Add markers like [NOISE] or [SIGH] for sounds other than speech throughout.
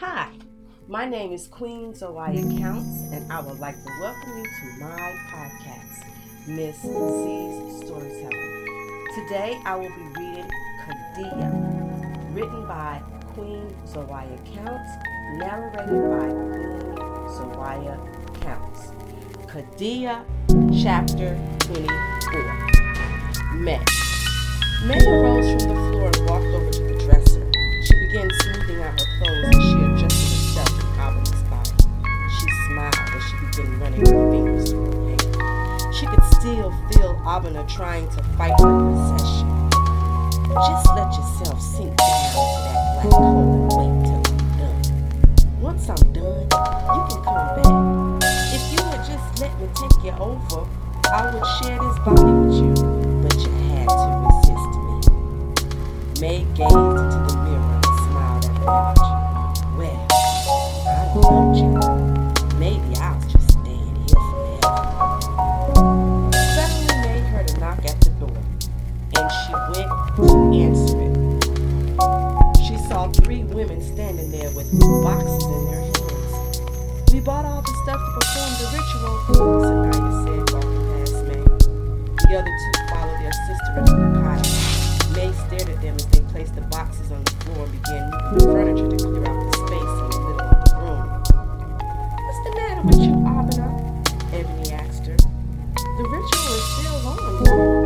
Hi, my name is Queen Zoya Counts, and I would like to welcome you to my podcast, Miss Z's Storytelling. Today I will be reading Kadia, written by Queen Zoya Counts, narrated by Queen Zoya Counts. Kadia, chapter 24. May. May arose from the floor and walked over to the dresser. She began smoothing out her clothes she running her fingers through her hair. She could still feel Abena trying to fight her possession. Just let yourself sink down into that black hole and wait till I'm done. Once I'm done, you can come back. If you would just let me take you over, I would share this body with you, but you had to resist me. May gazed into the mirror and smiled at her image. Well, I told you. Standing there with boxes in their hands. We bought all the stuff to perform the ritual, Sanaya said, walking past May. The other two followed their sister into the cottage. May stared at them as they placed the boxes on the floor and began moving the furniture to clear out the space in the middle of the room. What's the matter with you, Abena? Ebony asked her. The ritual is still on.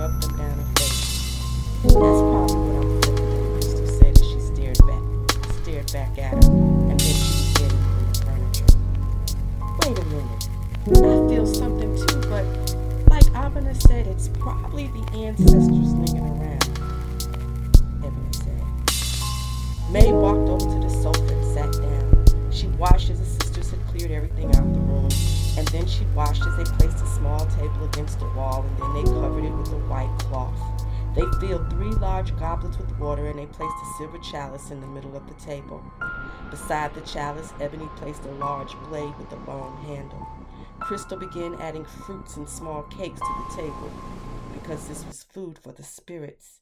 Rubbed them down her face. That's probably what I'm said as she stared back stared back at and then she began moving the furniture. Wait a minute. I feel something too, but like Abena said, it's probably the ancestors lingering around. Ebony said. May walked over to the sofa and sat down. She watched as the sisters had cleared everything out and then she watched as they placed a small table against the wall, and then they covered it with a white cloth. They filled three large goblets with water, and they placed a silver chalice in the middle of the table. Beside the chalice, Ebony placed a large blade with a long handle. Crystal began adding fruits and small cakes to the table because this was food for the spirits.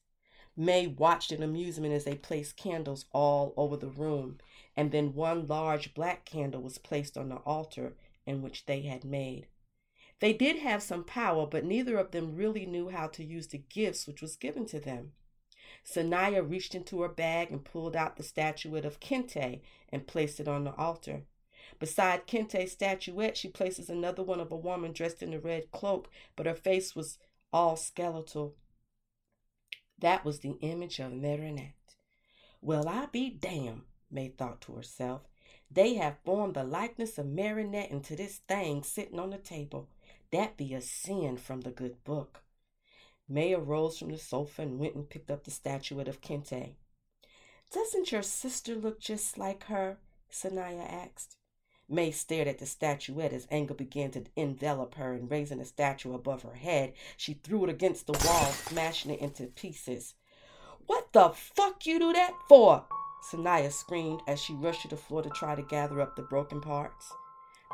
May watched in amusement as they placed candles all over the room, and then one large black candle was placed on the altar in which they had made. They did have some power, but neither of them really knew how to use the gifts which was given to them. Sanaya reached into her bag and pulled out the statuette of Kente and placed it on the altar. Beside Kente's statuette, she places another one of a woman dressed in a red cloak, but her face was all skeletal. That was the image of Marinette. Well, I be damned, May thought to herself. They have formed the likeness of Marinette into this thing sitting on the table. That be a sin from the good book. May arose from the sofa and went and picked up the statuette of Kente. Doesn't your sister look just like her? Sanaya asked. May stared at the statuette as anger began to envelop her, and raising the statue above her head, she threw it against the wall, smashing it into pieces. What the fuck you do that for? Sanaya screamed as she rushed to the floor to try to gather up the broken parts.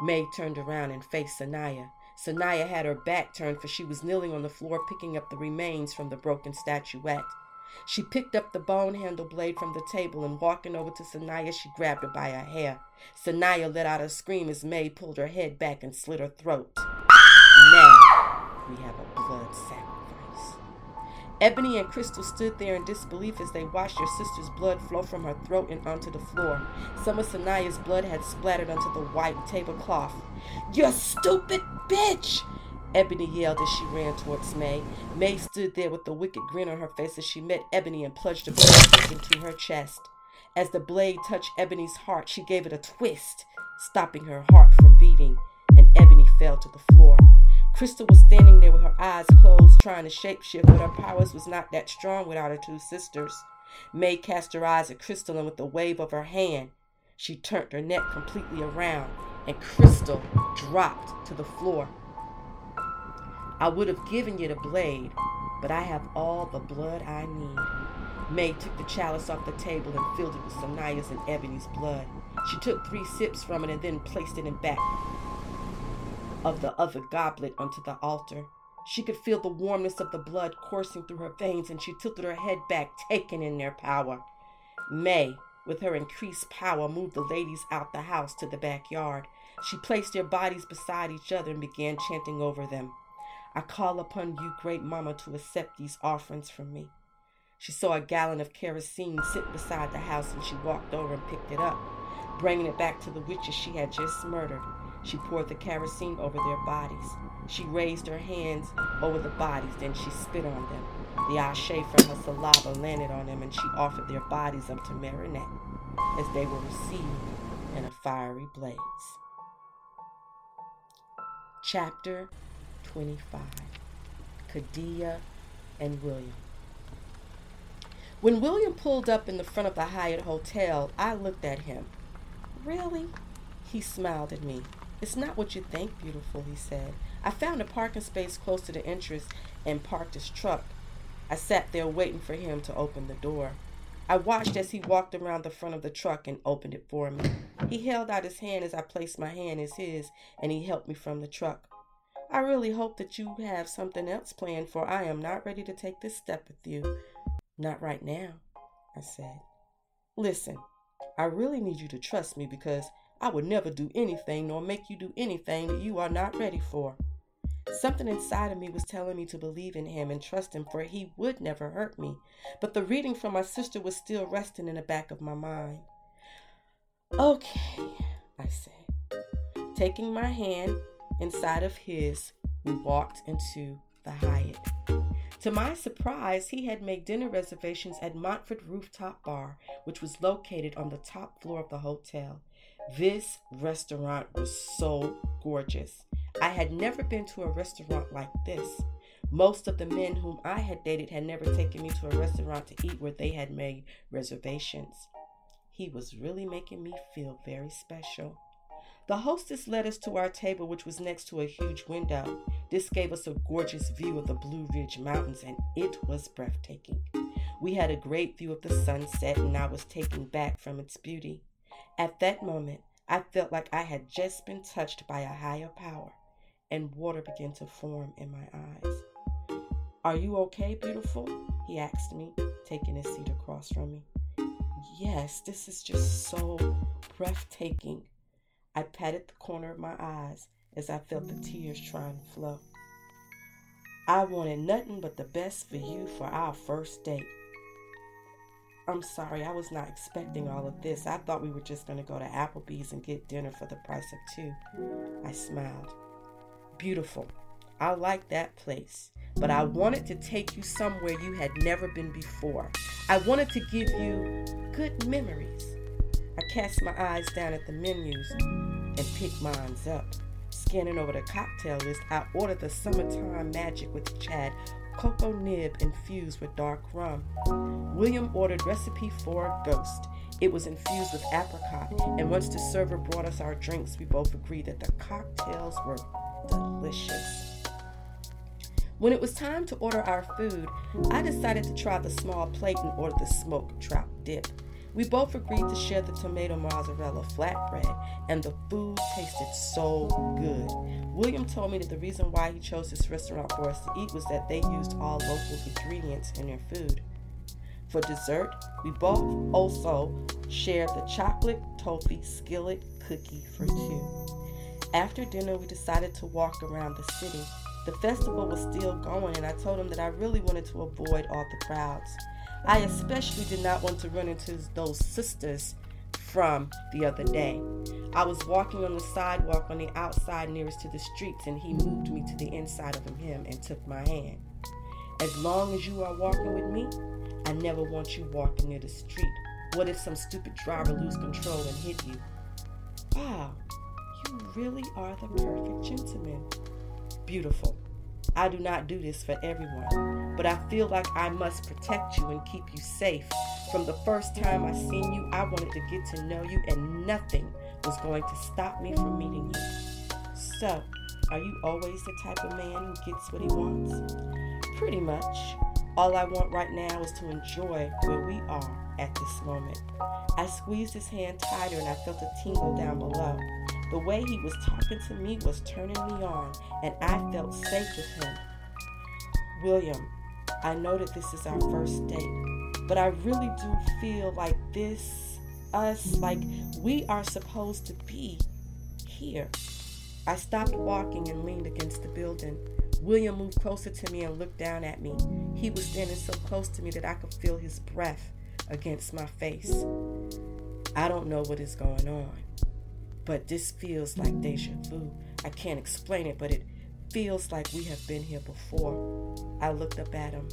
May turned around and faced Sanaya. Sanaya had her back turned, for she was kneeling on the floor picking up the remains from the broken statuette. She picked up the bone handle blade from the table and walking over to Sanaya, she grabbed her by her hair. Sanaya let out a scream as May pulled her head back and slit her throat. Now we have a blood sacrifice. Ebony and Crystal stood there in disbelief as they watched their sister's blood flow from her throat and onto the floor. Some of Sanaya's blood had splattered onto the white tablecloth. You stupid bitch! Ebony yelled as she ran towards May. May stood there with a wicked grin on her face as she met Ebony and plunged a blade into her chest. As the blade touched Ebony's heart, she gave it a twist, stopping her heart from beating, and Ebony fell to the floor. Crystal was standing there with her eyes closed, trying to shapeshift, but her powers was not that strong without her two sisters. May cast her eyes at Crystal, and with a wave of her hand, she turned her neck completely around, and Crystal dropped to the floor. I would have given you the blade, but I have all the blood I need. May took the chalice off the table and filled it with Sanaya's and Ebony's blood. She took three sips from it and then placed it in back of the other goblet onto the altar. She could feel the warmness of the blood coursing through her veins, and she tilted her head back, taking in their power. May, with her increased power, moved the ladies out the house to the backyard. She placed their bodies beside each other and began chanting over them. I call upon you, great mama, to accept these offerings from me. She saw a gallon of kerosene sit beside the house and she walked over and picked it up, bringing it back to the witches she had just murdered. She poured the kerosene over their bodies. She raised her hands over the bodies, then she spit on them. The ashe from her saliva landed on them, and she offered their bodies up to Marinette as they were received in a fiery blaze. Chapter 25 Kadia and William. When William pulled up in the front of the Hyatt Hotel, I looked at him. Really? He smiled at me. It's not what you think, beautiful, he said. I found a parking space close to the entrance and parked his truck. I sat there waiting for him to open the door. I watched as he walked around the front of the truck and opened it for me. He held out his hand as I placed my hand in his, and he helped me from the truck. I really hope that you have something else planned, for I am not ready to take this step with you. Not right now, I said. Listen, I really need you to trust me because I would never do anything nor make you do anything that you are not ready for. Something inside of me was telling me to believe in him and trust him, for he would never hurt me. But the reading from my sister was still resting in the back of my mind. Okay, I said. Taking my hand inside of his, we walked into the Hyatt. To my surprise, he had made dinner reservations at Montford Rooftop Bar, which was located on the top floor of the hotel. This restaurant was so gorgeous. I had never been to a restaurant like this. Most of the men whom I had dated had never taken me to a restaurant to eat where they had made reservations. He was really making me feel very special. The hostess led us to our table, which was next to a huge window. This gave us a gorgeous view of the Blue Ridge Mountains, and it was breathtaking. We had a great view of the sunset, and I was taken back from its beauty. At that moment, I felt like I had just been touched by a higher power, and water began to form in my eyes. Are you okay, beautiful? He asked me, taking his seat across from me. Yes, this is just so breathtaking. I patted the corner of my eyes as I felt the tears trying to flow. I wanted nothing but the best for you for our first date. I'm sorry, I was not expecting all of this. I thought we were just going to go to Applebee's and get dinner for the price of two. I smiled. Beautiful. I like that place, but I wanted to take you somewhere you had never been before. I wanted to give you good memories. I cast my eyes down at the menus and picked mine up. Scanning over the cocktail list, I ordered the Summertime Magic with Chad cocoa nib infused with dark rum. William ordered recipe for ghost. It was infused with apricot, and once the server brought us our drinks, we both agreed that the cocktails were delicious. When it was time to order our food, I decided to try the small plate and order the smoked trout dip. We both agreed to share the tomato mozzarella flatbread, and the food tasted so good. William told me that the reason why he chose this restaurant for us to eat was that they used all local ingredients in their food. For dessert, we both also shared the chocolate toffee skillet cookie for two. After dinner, we decided to walk around the city. The festival was still going, and I told him that I really wanted to avoid all the crowds. I especially did not want to run into those sisters from the other day. I was walking on the sidewalk on the outside nearest to the streets, and he moved me to the inside of him and took my hand. As long as you are walking with me, I never want you walking near the street. What if some stupid driver lose control and hit you? Wow, you really are the perfect gentleman. Beautiful. I do not do this for everyone, but I feel like I must protect you and keep you safe. From the first time I seen you, I wanted to get to know you, and nothing was going to stop me from meeting you. So, are you always the type of man who gets what he wants? Pretty much. All I want right now is to enjoy where we are at this moment. I squeezed his hand tighter and I felt a tingle down below. The way he was talking to me was turning me on, and I felt safe with him. William, I know that this is our first date, but I really do feel like this, us, like we are supposed to be here. I stopped walking and leaned against the building. William moved closer to me and looked down at me. He was standing so close to me that I could feel his breath against my face. I don't know what is going on, but this feels like deja vu. I can't explain it, but it feels like we have been here before. I looked up at him.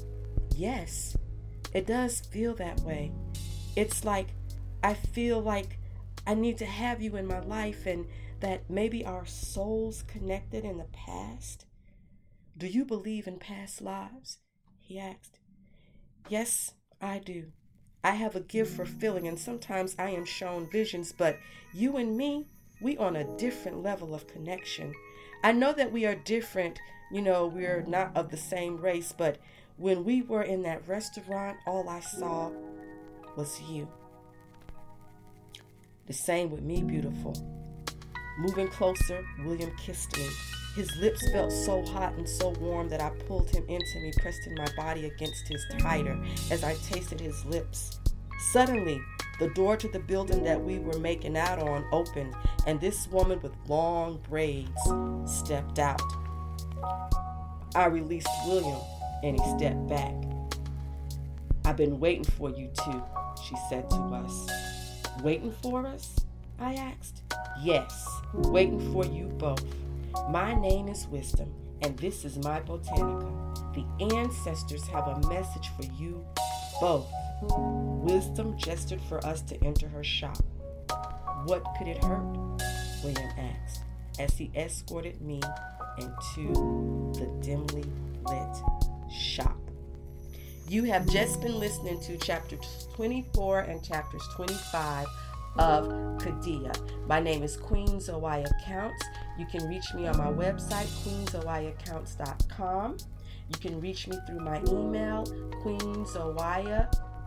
Yes, it does feel that way. It's like I feel like I need to have you in my life and that maybe our souls connected in the past. Do you believe in past lives? He asked. Yes, I do. I have a gift for feeling, and sometimes I am shown visions, but you and me, we on a different level of connection. I know that we are different, you know, we're not of the same race, but when we were in that restaurant, all I saw was you. The same with me, beautiful. Moving closer, William kissed me. His lips felt so hot and so warm that I pulled him into me, pressing my body against his tighter as I tasted his lips. Suddenly, the door to the building that we were making out on opened, and this woman with long braids stepped out. I released William, and he stepped back. I've been waiting for you two, she said to us. Waiting for us? I asked. Yes, waiting for you both. My name is Wisdom, and this is my botanica. The ancestors have a message for you both. Wisdom gestured for us to enter her shop. What could it hurt? William asked as he escorted me into the dimly lit shop. You have just been listening to chapters 24 and chapters 25 of Kadia. My name is Queen Zoya Counts. You can reach me on my website, queenzoyacounts.com. You can reach me through my email,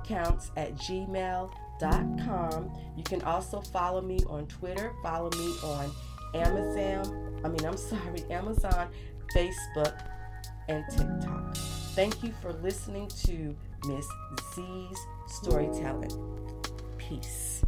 queenzoyacounts at gmail.com. You can also follow me on Twitter, follow me on Amazon, I mean, I'm [LAUGHS] sorry, Amazon, Facebook, and TikTok. Thank you for listening to Miss Z's storytelling. Peace.